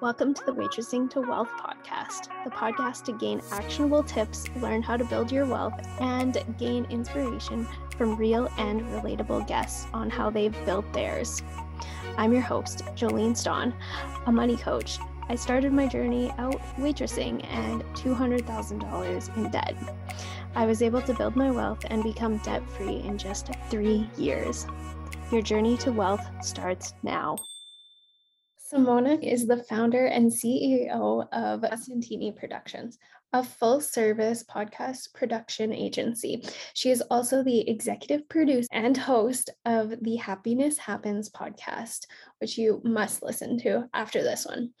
Welcome to the Waitressing to Wealth podcast, the podcast to gain actionable tips, learn how to build your wealth, and gain inspiration from real and relatable guests on how they've built theirs. I'm your host, Jolene Stawn, a money coach. I started my journey out waitressing and $200,000 in debt. I was able to build my wealth and become debt free in just three years. Your journey to wealth starts now. Simona is the founder and CEO of Santini Productions, a full service podcast production agency. She is also the executive producer and host of the Happiness Happens podcast, which you must listen to after this one.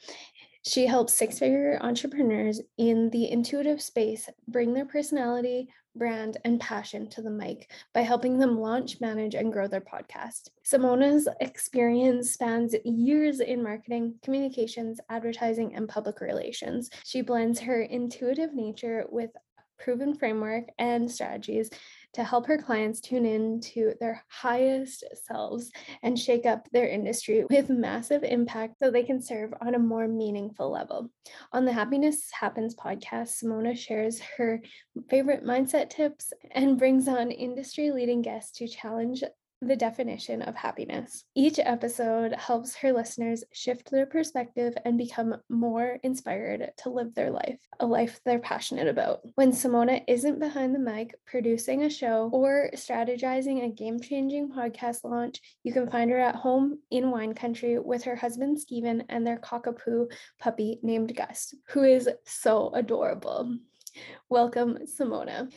She helps six figure entrepreneurs in the intuitive space bring their personality, brand, and passion to the mic by helping them launch, manage, and grow their podcast. Simona's experience spans years in marketing, communications, advertising, and public relations. She blends her intuitive nature with proven framework and strategies to help her clients tune in to their highest selves and shake up their industry with massive impact so they can serve on a more meaningful level. On the Happiness Happens podcast, Simona shares her favorite mindset tips and brings on industry leading guests to challenge the definition of happiness. Each episode helps her listeners shift their perspective and become more inspired to live their life, a life they're passionate about. When Simona isn't behind the mic producing a show or strategizing a game changing podcast launch, you can find her at home in wine country with her husband Steven and their cockapoo puppy named Gus, who is so adorable. Welcome, Simona.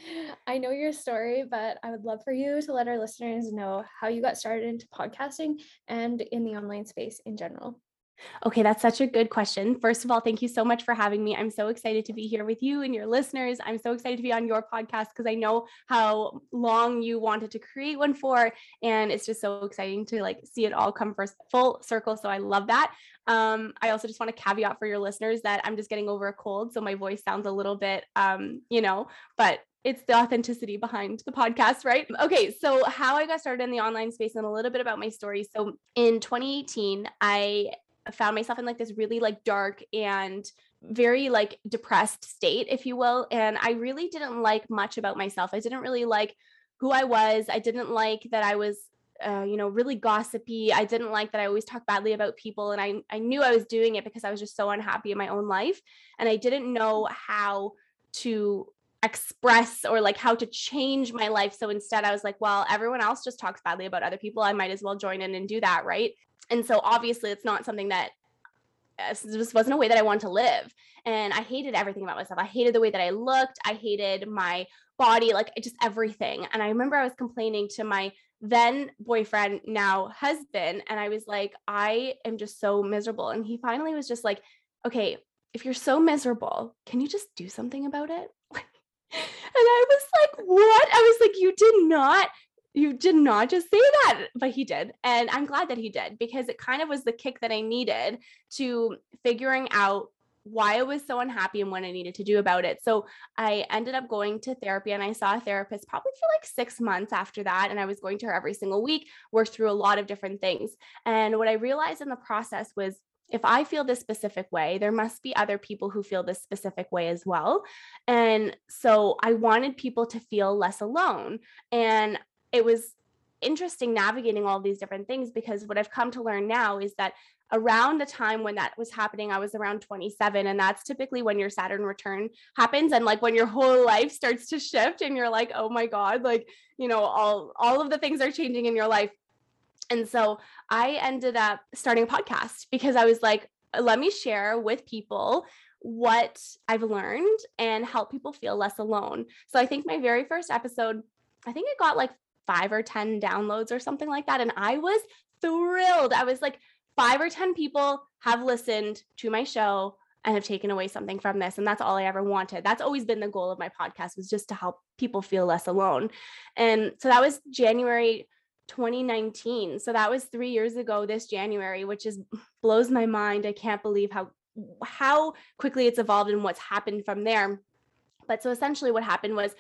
I know your story, but I would love for you to let our listeners know how you got started into podcasting and in the online space in general. Okay, that's such a good question. First of all, thank you so much for having me. I'm so excited to be here with you and your listeners. I'm so excited to be on your podcast because I know how long you wanted to create one for and it's just so exciting to like see it all come first full circle. So I love that. Um, I also just want to caveat for your listeners that I'm just getting over a cold, so my voice sounds a little bit um, you know, but it's the authenticity behind the podcast, right? Okay, so how I got started in the online space and a little bit about my story. So in 2018, I found myself in like this really like dark and very like depressed state, if you will. And I really didn't like much about myself. I didn't really like who I was. I didn't like that I was uh, you know, really gossipy. I didn't like that I always talk badly about people. And I, I knew I was doing it because I was just so unhappy in my own life. And I didn't know how to express or like how to change my life. So instead, I was like, well, everyone else just talks badly about other people. I might as well join in and do that. Right. And so obviously it's not something that uh, this wasn't a way that I wanted to live. And I hated everything about myself. I hated the way that I looked. I hated my body, like just everything. And I remember I was complaining to my then boyfriend, now husband. And I was like, I am just so miserable. And he finally was just like, okay, if you're so miserable, can you just do something about it? I was like, what? I was like, you did not you did not just say that, but he did. And I'm glad that he did because it kind of was the kick that I needed to figuring out why I was so unhappy and what I needed to do about it. So I ended up going to therapy and I saw a therapist probably for like six months after that. And I was going to her every single week, worked through a lot of different things. And what I realized in the process was if I feel this specific way, there must be other people who feel this specific way as well. And so I wanted people to feel less alone. And it was interesting navigating all these different things because what I've come to learn now is that around the time when that was happening, I was around 27. And that's typically when your Saturn return happens. And like when your whole life starts to shift and you're like, oh my God, like, you know, all all of the things are changing in your life. And so I ended up starting a podcast because I was like, let me share with people what I've learned and help people feel less alone. So I think my very first episode, I think it got like five or 10 downloads or something like that. And I was thrilled. I was like, five or 10 people have listened to my show and have taken away something from this. And that's all I ever wanted. That's always been the goal of my podcast was just to help people feel less alone. And so that was January 2019. So that was three years ago this January, which is blows my mind. I can't believe how how quickly it's evolved and what's happened from there. But so essentially what happened was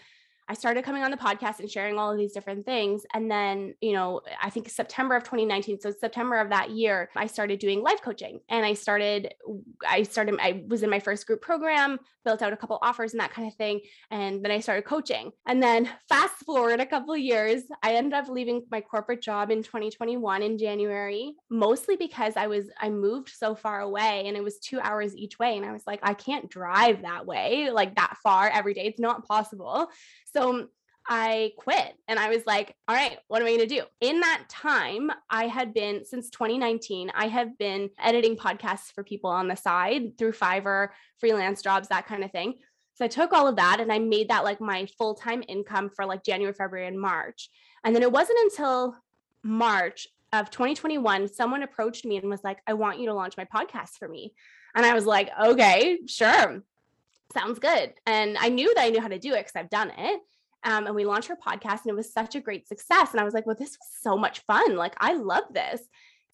I started coming on the podcast and sharing all of these different things. And then, you know, I think September of 2019, so September of that year, I started doing life coaching and I started, I started, I was in my first group program, built out a couple offers and that kind of thing. And then I started coaching. And then fast forward a couple years, I ended up leaving my corporate job in 2021 in January, mostly because I was, I moved so far away and it was two hours each way. And I was like, I can't drive that way, like that far every day. It's not possible. So I quit and I was like, all right, what am I going to do? In that time, I had been, since 2019, I have been editing podcasts for people on the side through Fiverr, freelance jobs, that kind of thing. So I took all of that and I made that like my full time income for like January, February, and March. And then it wasn't until March of 2021, someone approached me and was like, I want you to launch my podcast for me. And I was like, okay, sure. Sounds good. And I knew that I knew how to do it because I've done it. Um, and we launched our podcast and it was such a great success. And I was like, well, this was so much fun. Like, I love this.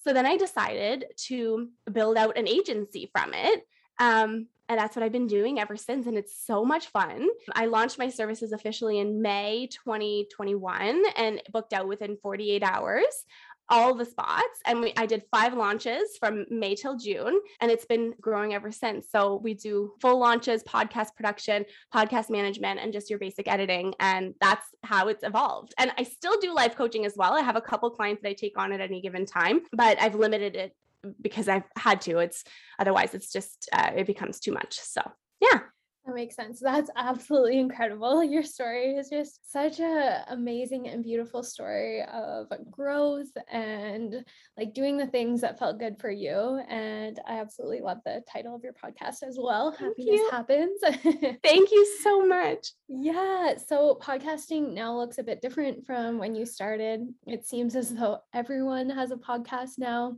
So then I decided to build out an agency from it. Um, and that's what I've been doing ever since. And it's so much fun. I launched my services officially in May 2021 and booked out within 48 hours all the spots and we, I did five launches from May till June and it's been growing ever since. So we do full launches, podcast production, podcast management and just your basic editing and that's how it's evolved. And I still do life coaching as well. I have a couple clients that I take on at any given time, but I've limited it because I've had to. It's otherwise it's just uh, it becomes too much. So, yeah. That makes sense. That's absolutely incredible. Your story is just such a amazing and beautiful story of growth and like doing the things that felt good for you. And I absolutely love the title of your podcast as well. Thank Happiness you. happens. Thank you so much. Yeah. So podcasting now looks a bit different from when you started. It seems as though everyone has a podcast now.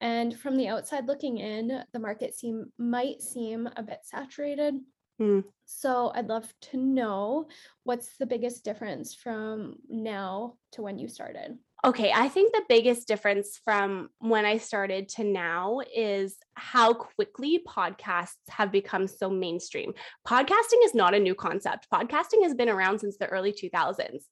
And from the outside looking in, the market seem might seem a bit saturated Mm. So I'd love to know what's the biggest difference from now to when you started? Okay, I think the biggest difference from when I started to now is how quickly podcasts have become so mainstream. Podcasting is not a new concept. Podcasting has been around since the early 2000s.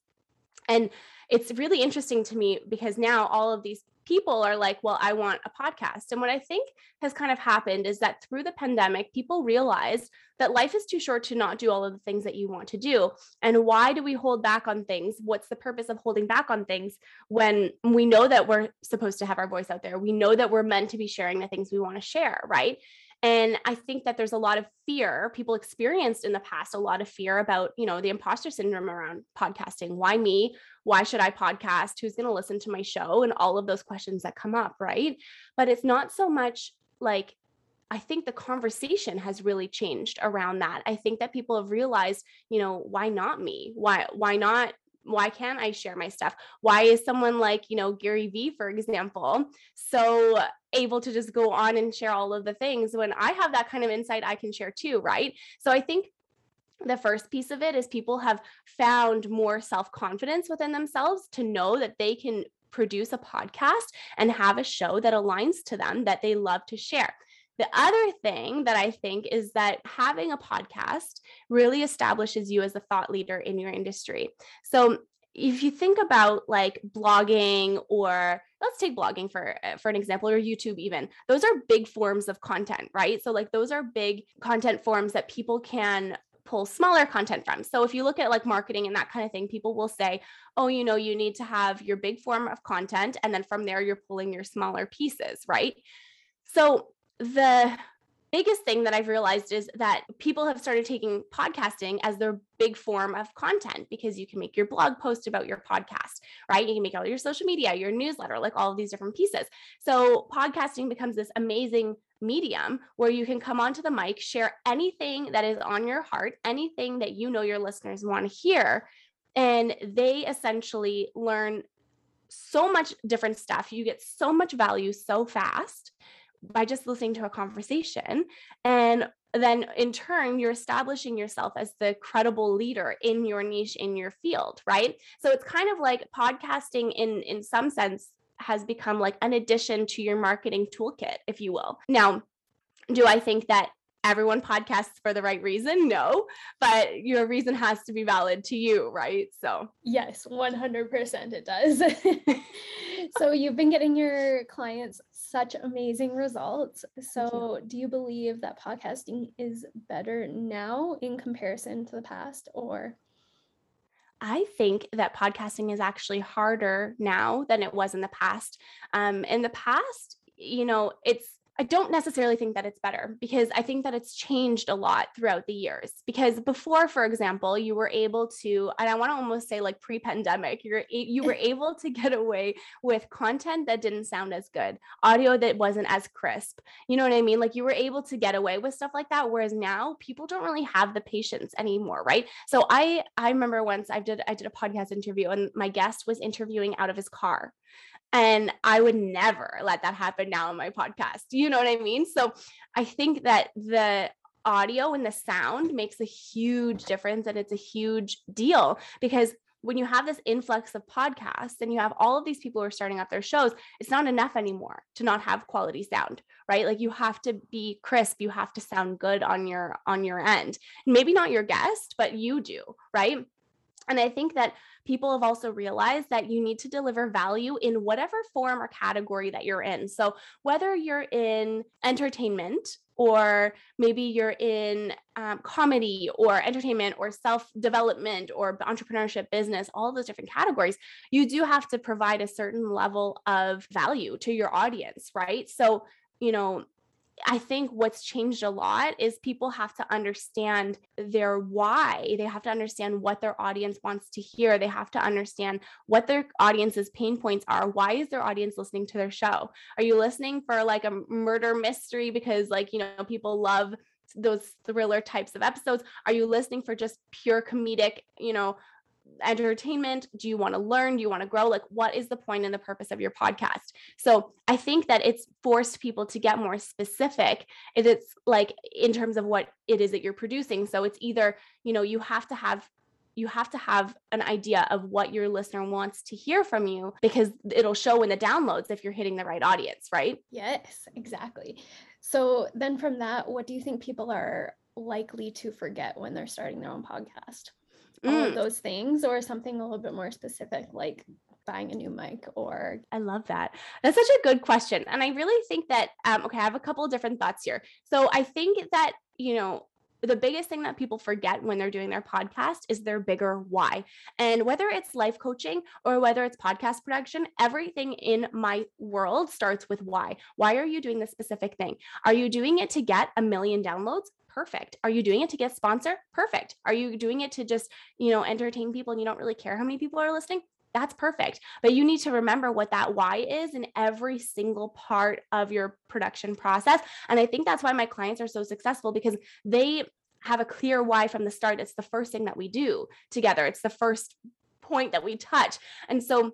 And it's really interesting to me because now all of these people are like, well, I want a podcast. And what I think has kind of happened is that through the pandemic, people realized that life is too short to not do all of the things that you want to do. And why do we hold back on things? What's the purpose of holding back on things when we know that we're supposed to have our voice out there? We know that we're meant to be sharing the things we want to share, right? And I think that there's a lot of fear people experienced in the past, a lot of fear about, you know, the imposter syndrome around podcasting. Why me? Why should I podcast? Who's going to listen to my show? And all of those questions that come up, right? But it's not so much like, I think the conversation has really changed around that. I think that people have realized, you know, why not me? Why why not why can't I share my stuff? Why is someone like, you know, Gary Vee, for example, so able to just go on and share all of the things when I have that kind of insight I can share too, right? So I think the first piece of it is people have found more self confidence within themselves to know that they can produce a podcast and have a show that aligns to them that they love to share. The other thing that I think is that having a podcast really establishes you as a thought leader in your industry. So if you think about like blogging or let's take blogging for uh, for an example or youtube even those are big forms of content right? So like those are big content forms that people can pull smaller content from. So if you look at like marketing and that kind of thing people will say oh you know you need to have your big form of content and then from there you're pulling your smaller pieces right? So the biggest thing that I've realized is that people have started taking podcasting as their big form of content because you can make your blog post about your podcast, right? You can make all your social media, your newsletter, like all of these different pieces. So podcasting becomes this amazing medium where you can come onto the mic, share anything that is on your heart, anything that you know your listeners want to hear, and they essentially learn so much different stuff. You get so much value so fast by just listening to a conversation. And then in turn, you're establishing yourself as the credible leader in your niche, in your field, right? So it's kind of like podcasting in, in some sense has become like an addition to your marketing toolkit, if you will. Now, do I think that everyone podcasts for the right reason no but your reason has to be valid to you right so yes 100% it does so you've been getting your clients such amazing results. So do you believe that podcasting is better now in comparison to the past or? I think that podcasting is actually harder now than it was in the past. Um, in the past, you know, it's I don't necessarily think that it's better because I think that it's changed a lot throughout the years. Because before, for example, you were able to, and I want to almost say like pre-pandemic, you're you were able to get away with content that didn't sound as good, audio that wasn't as crisp. You know what I mean? Like you were able to get away with stuff like that. Whereas now people don't really have the patience anymore, right? So I I remember once I did I did a podcast interview and my guest was interviewing out of his car and I would never let that happen now on my podcast. You know what I mean? So I think that the audio and the sound makes a huge difference and it's a huge deal because when you have this influx of podcasts and you have all of these people who are starting up their shows, it's not enough anymore to not have quality sound, right? Like you have to be crisp, you have to sound good on your on your end. Maybe not your guest, but you do, right? And I think that people have also realized that you need to deliver value in whatever form or category that you're in. So, whether you're in entertainment, or maybe you're in um, comedy or entertainment or self development or entrepreneurship business, all those different categories, you do have to provide a certain level of value to your audience, right? So, you know, I think what's changed a lot is people have to understand their why. They have to understand what their audience wants to hear. They have to understand what their audience's pain points are. Why is their audience listening to their show? Are you listening for like a murder mystery because like, you know, people love those thriller types of episodes? Are you listening for just pure comedic, you know, entertainment? Do you want to learn? Do you want to grow? Like, what is the point and the purpose of your podcast? So I think that it's forced people to get more specific. It's like in terms of what it is that you're producing. So it's either, you know, you have to have you have to have an idea of what your listener wants to hear from you because it'll show in the downloads if you're hitting the right audience, right? Yes, exactly. So then from that, what do you think people are likely to forget when they're starting their own podcast? All mm. of those things or something a little bit more specific like buying a new mic or i love that that's such a good question and i really think that um, okay i have a couple of different thoughts here so i think that you know the biggest thing that people forget when they're doing their podcast is their bigger why. And whether it's life coaching or whether it's podcast production, everything in my world starts with why. Why are you doing this specific thing? Are you doing it to get a million downloads? Perfect are you doing it to get sponsor perfect are you doing it to just you know entertain people and you don't really care how many people are listening that's perfect. But you need to remember what that why is in every single part of your production process. And I think that's why my clients are so successful because they have a clear why from the start. It's the first thing that we do together, it's the first point that we touch. And so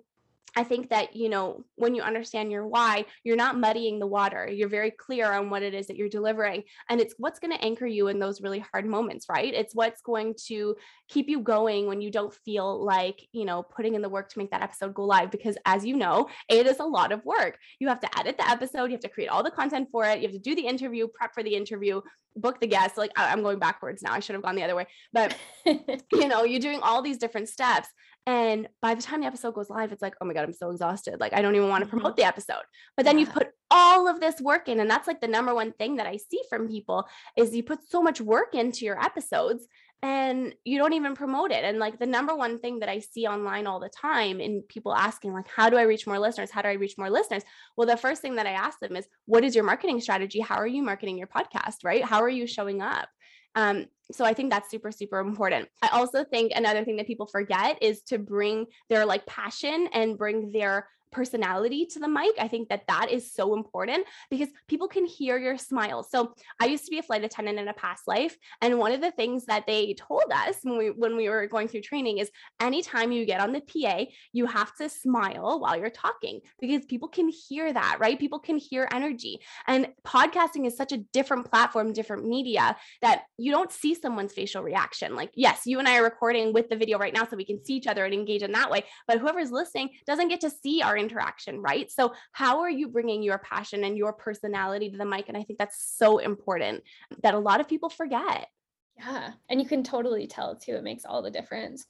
I think that, you know, when you understand your why, you're not muddying the water. You're very clear on what it is that you're delivering. And it's what's going to anchor you in those really hard moments, right? It's what's going to keep you going when you don't feel like, you know, putting in the work to make that episode go live. Because as you know, it is a lot of work. You have to edit the episode, you have to create all the content for it, you have to do the interview, prep for the interview, book the guest. Like I'm going backwards now. I should have gone the other way. But, you know, you're doing all these different steps. And by the time the episode goes live, it's like, oh my God, I'm so exhausted. Like, I don't even want to promote mm-hmm. the episode. But then yeah. you've put all of this work in. And that's like the number one thing that I see from people is you put so much work into your episodes and you don't even promote it. And like the number one thing that I see online all the time in people asking, like, how do I reach more listeners? How do I reach more listeners? Well, the first thing that I ask them is, what is your marketing strategy? How are you marketing your podcast? Right? How are you showing up? Um, so I think that's super, super important. I also think another thing that people forget is to bring their like passion and bring their personality to the mic. I think that that is so important because people can hear your smile. So I used to be a flight attendant in a past life, and one of the things that they told us when we when we were going through training is anytime you get on the PA, you have to smile while you're talking because people can hear that, right? People can hear energy. And podcasting is such a different platform, different media that you don't see someone's facial reaction. Like, yes, you and I are recording with the video right now so we can see each other and engage in that way, but whoever's listening doesn't get to see our interaction, right? So, how are you bringing your passion and your personality to the mic? And I think that's so important that a lot of people forget. Yeah. And you can totally tell too. It makes all the difference.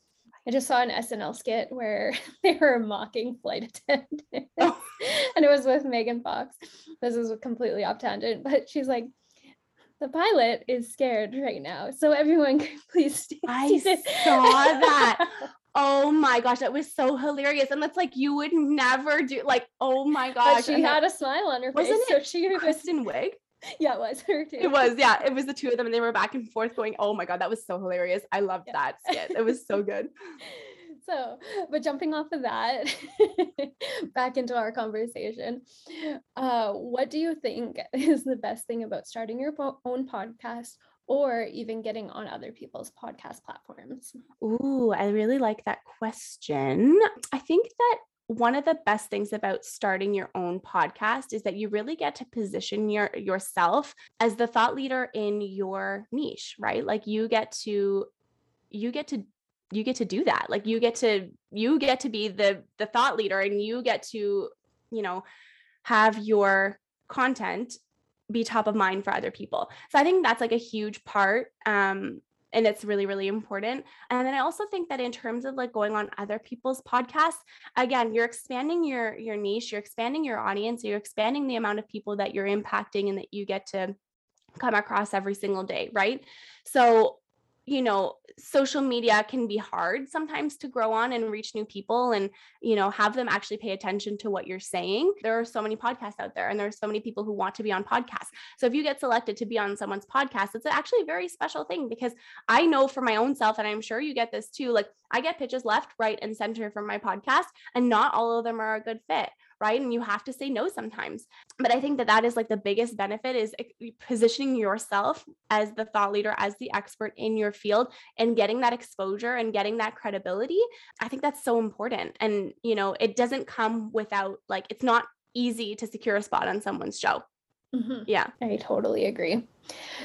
I just saw an SNL skit where they were mocking flight attendants, and it was with Megan Fox. This is completely off tangent, but she's like, the pilot is scared right now. So everyone please stay I saw that. Oh my gosh, that was so hilarious. And that's like you would never do like, oh my gosh. But she had a smile on her face. Wasn't it so she was Kristen Wiig. Yeah, it was her too. It was, yeah. It was the two of them and they were back and forth going, Oh my god, that was so hilarious. I loved yeah. that skit. It was so good. so but jumping off of that back into our conversation uh, what do you think is the best thing about starting your own podcast or even getting on other people's podcast platforms. Ooh, i really like that question. I think that one of the best things about starting your own podcast is that you really get to position your yourself as the thought leader in your niche right? Like you get to you get to you get to do that. Like you get to you get to be the the thought leader and you get to you know have your content be top of mind for other people. So i think that's like a huge part um and it's really really important. And then i also think that in terms of like going on other people's podcasts again you're expanding your your niche you're expanding your audience you're expanding the amount of people that you're impacting and that you get to come across every single day right? So you know social media can be hard sometimes to grow on and reach new people and you know have them actually pay attention to what you're saying. There are so many podcasts out there and there's so many people who want to be on podcasts. So if you get selected to be on someone's podcast it's actually a very special thing because i know for my own self and i'm sure you get this too like i get pitches left right and center from my podcast and not all of them are a good fit right? And you have to say no sometimes. But i think that that is like the biggest benefit is eh, positioning yourself as the thought leader as the expert in your field and getting that exposure and getting that credibility. I think that's so important. And you know it doesn't come without like it's not easy to secure a spot on someone's show Mm-hmm. Yeah. I totally agree.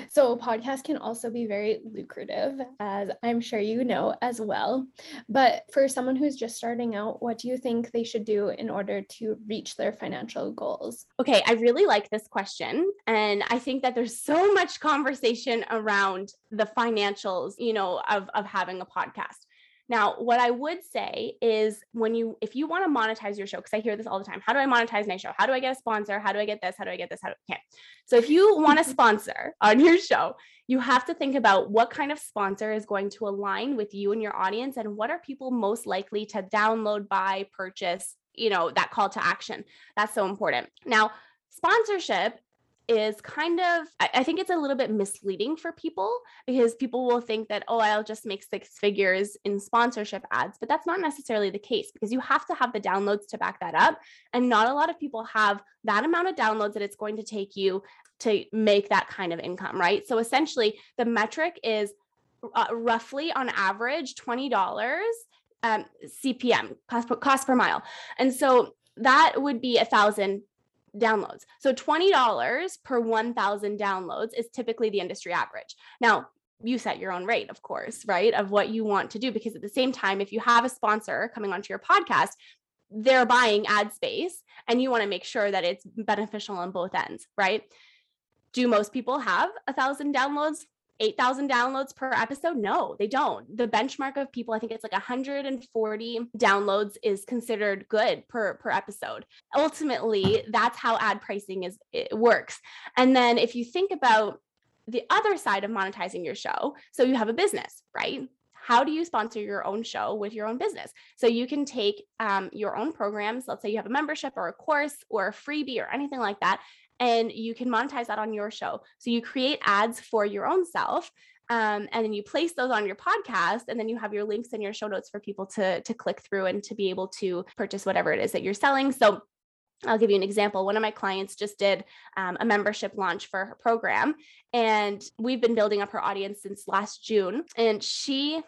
So, podcasts can also be very lucrative, as I'm sure you know as well. But for someone who's just starting out, what do you think they should do in order to reach their financial goals? Okay, I really like this question. And I think that there's so much conversation around the financials, you know, of, of having a podcast. Now, what I would say is when you, if you want to monetize your show, because I hear this all the time, how do I monetize my show? How do I get a sponsor? How do I get this? How do I get this? How do okay. So if you want a sponsor on your show, you have to think about what kind of sponsor is going to align with you and your audience and what are people most likely to download, buy, purchase, you know, that call to action. That's so important. Now, sponsorship is kind of I, think it's a little bit misleading for people because people will think that oh i'll just make six figures in sponsorship ads but that's not necessarily the case because you have to have the downloads to back that up and not a lot of people have that amount of downloads that it's going to take you to make that kind of income right? So essentially the metric is uh, roughly on average $20 um, cpm cost per, cost per mile and so that would be a thousand downloads. So $20 per 1,000 downloads is typically the industry average. Now, you set your own rate, of course, right? Of what you want to do. Because at the same time, if you have a sponsor coming onto your podcast, they're buying ad space and you want to make sure that it's beneficial on both ends, right? Do most people have a thousand downloads? 8,000 downloads per episode? No, they don't. The benchmark of people, I think it's like 140 downloads is considered good per per episode. Ultimately, that's how ad pricing is it works. And then if you think about the other side of monetizing your show, so you have a business, right? How do you sponsor your own show with your own business? So you can take um, your own programs. Let's say you have a membership or a course or a freebie or anything like that, and you can monetize that on your show. So you create ads for your own self. Um, and then you place those on your podcast and then you have your links and your show notes for people to to click through and to be able to purchase whatever it is that you're selling so I'll give you an example. One of my clients just did um, a membership launch for her program, and we've been building up her audience since last June. And she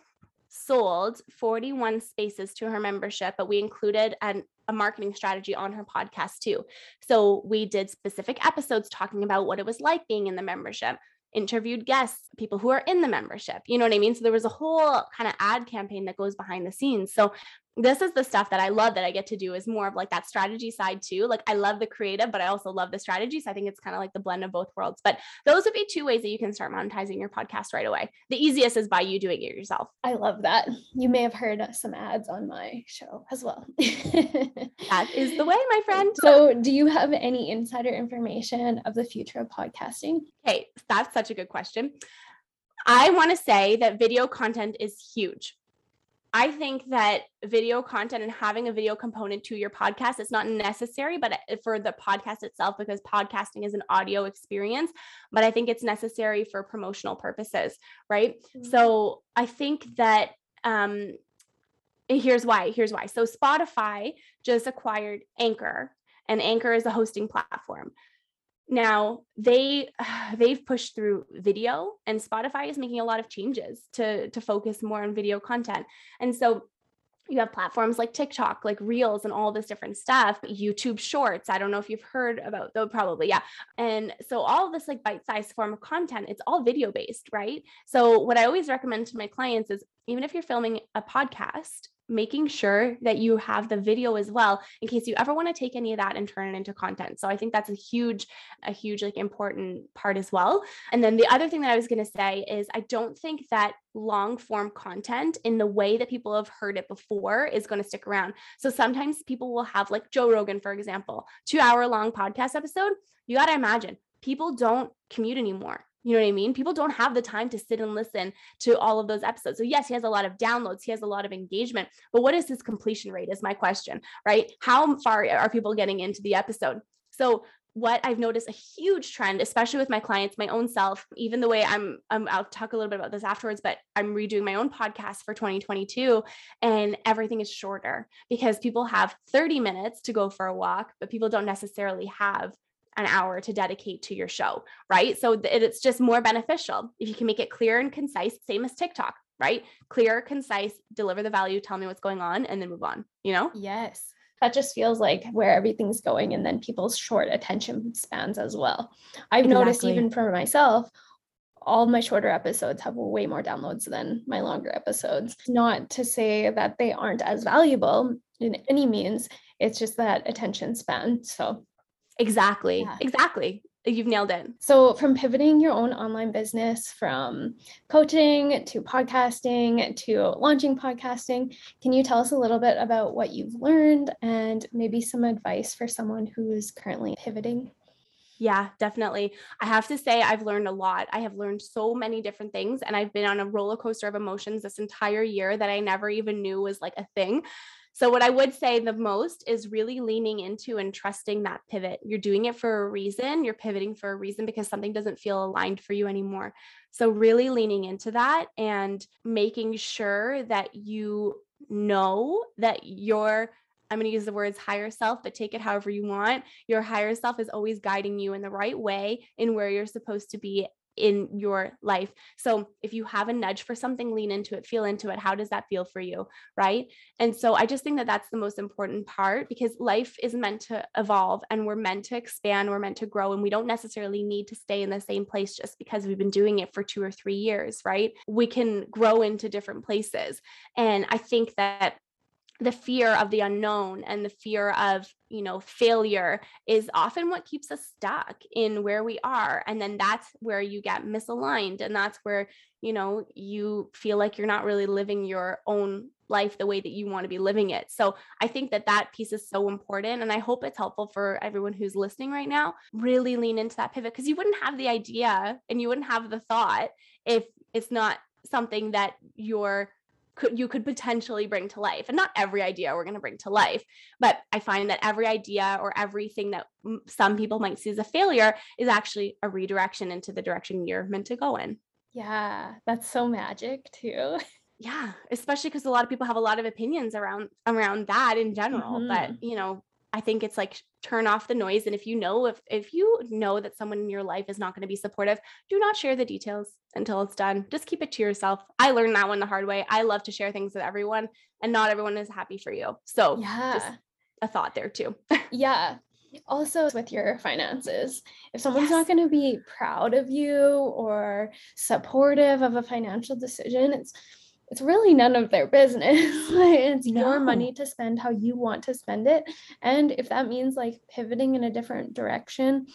sold 41 spaces to her membership, but we included an a marketing strategy on her podcast too. So we did specific episodes talking about what it was like being in the membership, interviewed guests, people who are in the membership. You know what I mean? So there was a whole kind of ad campaign that goes behind the scenes. So this is the stuff that I love that I get to do is more of like that strategy side too. Like I love the creative, but I also love the strategy. So I think it's kind of like the blend of both worlds. But those would be two ways that you can start monetizing your podcast right away. The easiest is by you doing it yourself. I love that. You may have heard some ads on my show as well. that is the way, my friend. So, do you have any insider information of the future of podcasting? Okay, that's such a good question. I want to say that video content is huge. I think that video content and having a video component to your podcast is not necessary, but uh, for the podcast itself, because podcasting is an audio experience, but I think it's necessary for promotional purposes, right? Mm-hmm. So I think that um, here's why. Here's why. So Spotify just acquired Anchor, and Anchor is a hosting platform now they they've pushed through video and spotify is making a lot of changes to to focus more on video content and so you have platforms like TikTok, like Reels, and all this different stuff. YouTube Shorts. I don't know if you've heard about though, probably, yeah. And so all this like bite-sized form of content, it's all video based, right? So what I always recommend to my clients is even if you're filming a podcast, making sure that you have the video as well in case you ever want to take any of that and turn it into content. So I think that's a huge, a huge, like important part as well. And then the other thing that I was going to say is I don't think that long form content in the way that people have heard it before is going to stick around. So sometimes people will have, like Joe Rogan, for example, two hour long podcast episode. You got to imagine people don't commute anymore. You know what I mean? People don't have the time to sit and listen to all of those episodes. So, yes, he has a lot of downloads, he has a lot of engagement, but what is his completion rate? Is my question, right? How far are people getting into the episode? So, what I've noticed a huge trend, especially with my clients, my own self, even the way I'm, I'm, I'll talk a little bit about this afterwards, but I'm redoing my own podcast for 2022 and everything is shorter because people have 30 minutes to go for a walk, but people don't necessarily have an hour to dedicate to your show, right? So it's just more beneficial if you can make it clear and concise, same as TikTok, right? Clear, concise, deliver the value, tell me what's going on, and then move on, you know? Yes. That just feels like where everything's going, and then people's short attention spans as well. I've exactly. noticed even for myself, all my shorter episodes have way more downloads than my longer episodes. Not to say that they aren't as valuable in any means, it's just that attention span. So Exactly. Yeah. Exactly. You've nailed it. So, from pivoting your own online business from coaching to podcasting to launching podcasting, can you tell us a little bit about what you've learned and maybe some advice for someone who's currently pivoting? Yeah, definitely. I have to say, I've learned a lot. I have learned so many different things, and I've been on a roller coaster of emotions this entire year that I never even knew was like a thing. So, what I would say the most is really leaning into and trusting that pivot. You're doing it for a reason, you're pivoting for a reason because something doesn't feel aligned for you anymore. So, really leaning into that and making sure that you know that your I'm going to use the words higher self, but take it however you want. Your higher self is always guiding you in the right way in where you're supposed to be in your life. So if you have a nudge for something, lean into it, feel into it. How does that feel for you? Right. And so I just think that that's the most important part because life is meant to evolve and we're meant to expand, we're meant to grow, and we don't necessarily need to stay in the same place just because we've been doing it for two or three years. Right. We can grow into different places. And I think that the fear of the unknown and the fear of you know failure is often what keeps us stuck in where we are and then that's where you get misaligned and that's where you know you feel like you're not really living your own life the way that you want to be living it. So i think that that piece is so important and i hope it's helpful for everyone who's listening right now really lean into that pivot because you wouldn't have the idea and you wouldn't have the thought if it's not something that you're could you could potentially bring to life and not every idea we're going to bring to life but i find that every idea or everything that some people might see as a failure is actually a redirection into the direction you're meant to go in yeah that's so magic too yeah especially because a lot of people have a lot of opinions around around that in general mm-hmm. but you know I think it's like turn off the noise. And if you know if if you know that someone in your life is not going to be supportive, do not share the details until it's done. Just keep it to yourself. I learned that one the hard way. I love to share things with everyone, and not everyone is happy for you. So yeah, just a thought there too. yeah. Also, with your finances, if someone's yes. not going to be proud of you or supportive of a financial decision, it's it's really none of their business. it's No. your money to spend how you want to spend it. And if that means like pivoting in a different direction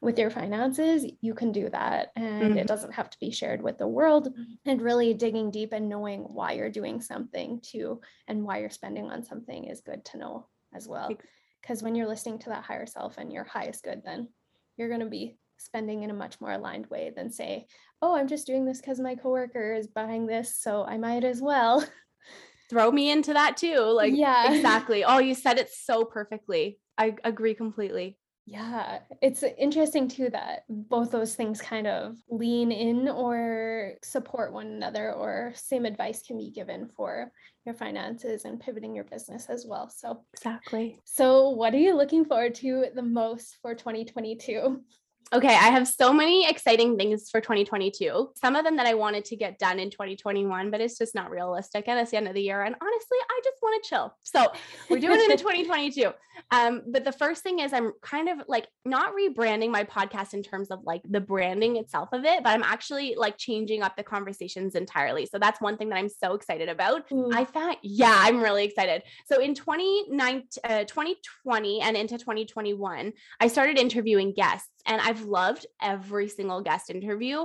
with your finances, you can do that. And Mhm. it doesn't have to be shared with the world. And really digging deep and knowing why you're doing something too and why you're spending on something is good to know as well. Because when you're listening to that higher self and your highest good, then you're going to be spending in a much more aligned way than say, oh, I'm just doing this because my coworker is buying this, so I might as well. Throw me into that too. Like, Yeah. exactly. Oh, you said it so perfectly. I agree completely. Yeah, it's interesting too that both those things kind of lean in or support one another, or same advice can be given for your finances and pivoting your business as well. So, Exactly. so what are you looking forward to the most for 2022? Okay, I have so many exciting things for 2022. Some of them that I wanted to get done in 2021, but it's just not realistic. And it's the end of the year. And honestly, I just want to chill. So we're doing it in 2022. Um, but the first thing is I'm kind of like not rebranding my podcast in terms of like the branding itself of it, but I'm actually like changing up the conversations entirely. So that's one thing that I'm so excited about. I found, yeah, I'm really excited. So in 29, uh, 2020 and into 2021, I started interviewing guests and I've loved every single guest interview.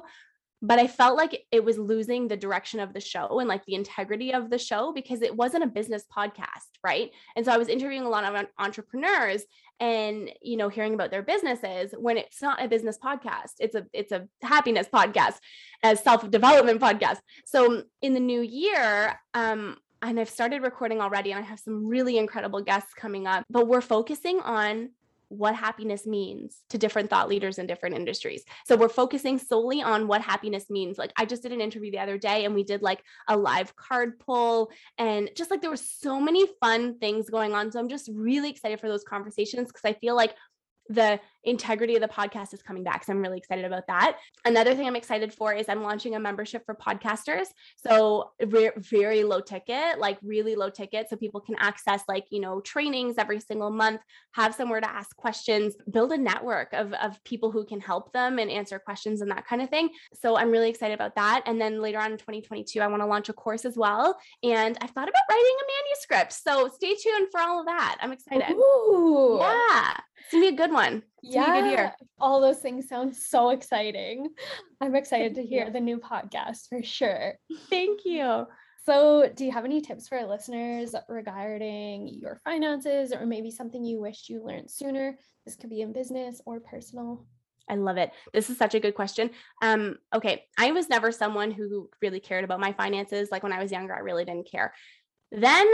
But I felt like it was losing the direction of the show and like the integrity of the show because it wasn't a business podcast, right? And so I was interviewing a lot of entrepreneurs and you know hearing about their businesses when it's not a business podcast it's a it's a happiness podcast a self-development podcast so in the new year um and I've started recording already and I have some really incredible guests coming up but we're focusing on what happiness means to different thought leaders in different industries. So we're focusing solely on what happiness means. Like I just did an interview the other day and we did like a live card pull and just like there were so many fun things going on. So I'm just really excited for those conversations because I feel like the integrity of the podcast is coming back. So I'm really excited about that. Another thing I'm excited for is I'm launching a membership for podcasters. So very, very low ticket, like really low ticket. So people can access like, you know, trainings every single month, have somewhere to ask questions, build a network of, of people who can help them and answer questions and that kind of thing. So I'm really excited about that. And then later on in 2022, I want to launch a course as well. And I've thought about writing a manuscript. So stay tuned for all of that. I'm excited. Ooh. Yeah. It's gonna be a good one. It's a good year. All those things sound so exciting. I'm excited to hear you. the new podcast for sure. Thank you. So, do you have any tips for our listeners regarding your finances or maybe something you wished you learned sooner? This could be in business or personal. I love it. This is such a good question. Um, okay, I was never someone who really cared about my finances. Like when I was younger, I really didn't care. Then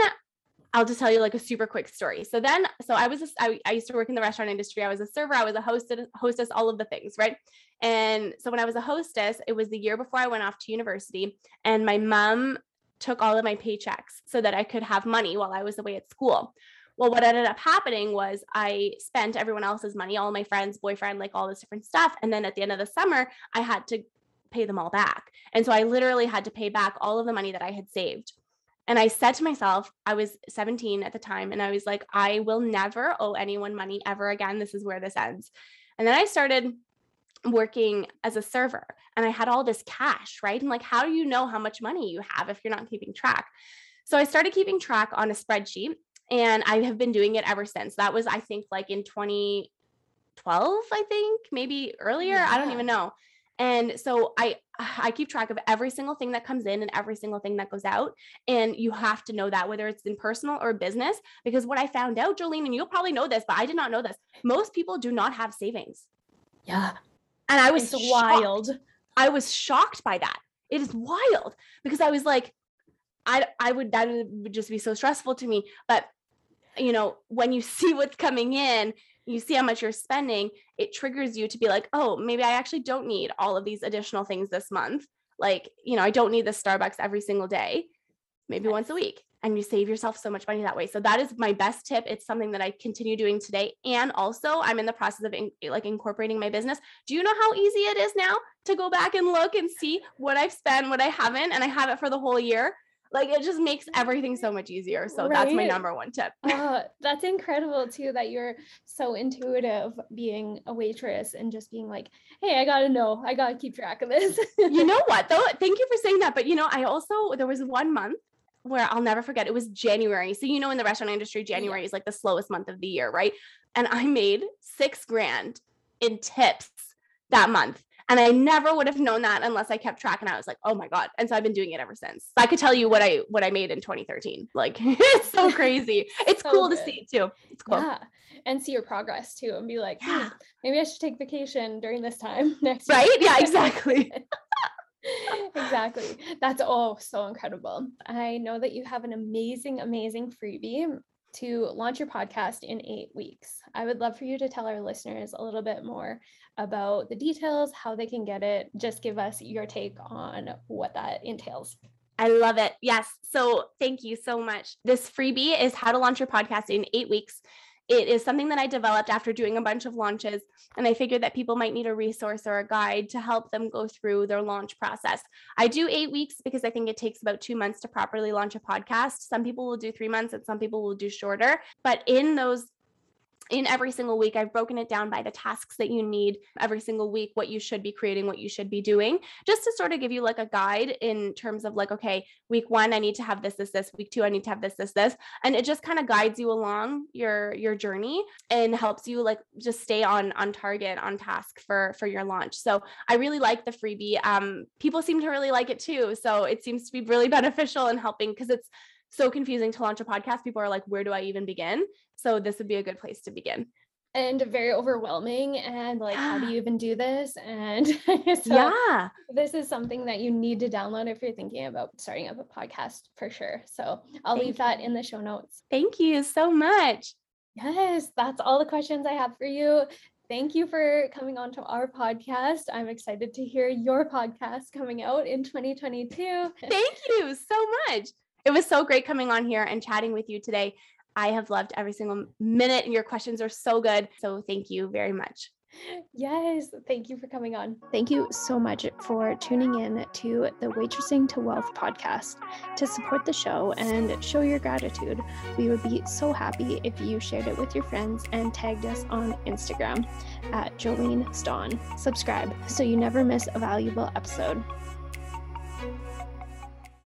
I'll just tell you like a super quick story. So then, so I was, a, I, I used to work in the restaurant industry. I was a server. I was a hostess, hostess, all of the things, right? And so when I was a hostess, it was the year before I went off to university, and my mom took all of my paychecks so that I could have money while I was away at school. Well, what ended up happening was I spent everyone else's money, all my friends, boyfriend, like all this different stuff. And then at the end of the summer, I had to pay them all back. And so I literally had to pay back all of the money that I had saved. And I said to myself, I was 17 at the time, and I was like, I will never owe anyone money ever again. This is where this ends. And then I started working as a server and I had all this cash, right? And like, how do you know how much money you have if you're not keeping track? So I started keeping track on a spreadsheet and I have been doing it ever since. That was, I think, like in 2012, I think, maybe earlier. I don't even know. And so I I keep track of every single thing that comes in and every single thing that goes out. And you have to know that whether it's in personal or business. Because what I found out, Jolene, and you'll probably know this, but I did not know this. Most people do not have savings. Yeah. And I was It's shocked. wild. I was shocked by that. It is wild because I was like, I I would that would just be so stressful to me. But you know, when you see what's coming in, you see how much you're spending, it triggers you to be like, oh, maybe I actually don't need all of these additional things this month. Like, you know, I don't need the Starbucks every single day, maybe once a week. And you save yourself so much money that way. So that is my best tip. It's something that I continue doing today. And also, I'm in the process of in, like incorporating my business. Do you know how easy it is now to go back and look and see what I've spent, what I haven't, and I have it for the whole year? Like it just makes everything so much easier. So right? that's my number one tip. uh, that's incredible too that you're so intuitive being a waitress and just being like, hey, I gotta know, I gotta keep track of this. you know what though? Thank you for saying that. But you know, I also there was one month where I'll never forget. It was January. So you know in the restaurant industry, January yeah. is like the slowest month of the year, right? And I made six grand in tips that month. And I never would have known that unless I kept track and I was like, oh my God. And so I've been doing it ever since. I could tell you what I what I made in 2013. Like it's so crazy. It's so cool good. to see it too. It's cool. Yeah. And see your progress too and be like, hmm, yeah. maybe I should take vacation during this time next year. Right? Week. Yeah, exactly. exactly. That's all so incredible. I know that you have an amazing, amazing freebie to launch your podcast in eight weeks. I would love for you to tell our listeners a little bit more about the details, how they can get it. Just give us your take on what that entails. I love it. Yes. So thank you so much. This freebie is how to launch your podcast in eight weeks. It is something that I developed after doing a bunch of launches, and I figured that people might need a resource or a guide to help them go through their launch process. I do eight weeks because I think it takes about two months to properly launch a podcast. Some people will do three months and some people will do shorter. But in those in every single week. I've broken it down by the tasks that you need every single week what you should be creating what you should be doing just to sort of give you like a guide in terms of like okay week one i need to have this this this. Week two i need to have this this this. And it just kind of guides you along your your journey and helps you like just stay on on target on task for for your launch. So i really like the freebie. Um people seem to really like it too. So it seems to be really beneficial in helping because it's so confusing to launch a podcast. People are like, where do I even begin? So this would be a good place to begin. And very overwhelming. And like, how do you even do this? And so yeah, this is something that you need to download if you're thinking about starting up a podcast for sure. So I'll Thank leave you. that in the show notes. Thank you so much. Yes, that's all the questions I have for you. Thank you for coming on to our podcast. I'm excited to hear your podcast coming out in 2022. Thank you so much. It was so great coming on here and chatting with you today. I have loved every single minute, and your questions are so good. So thank you very much. Yes, thank you for coming on. Thank you so much for tuning in to the Waitressing to Wealth podcast. To support the show and show your gratitude, we would be so happy if you shared it with your friends and tagged us on Instagram at Jolene Stawn. Subscribe so you never miss a valuable episode.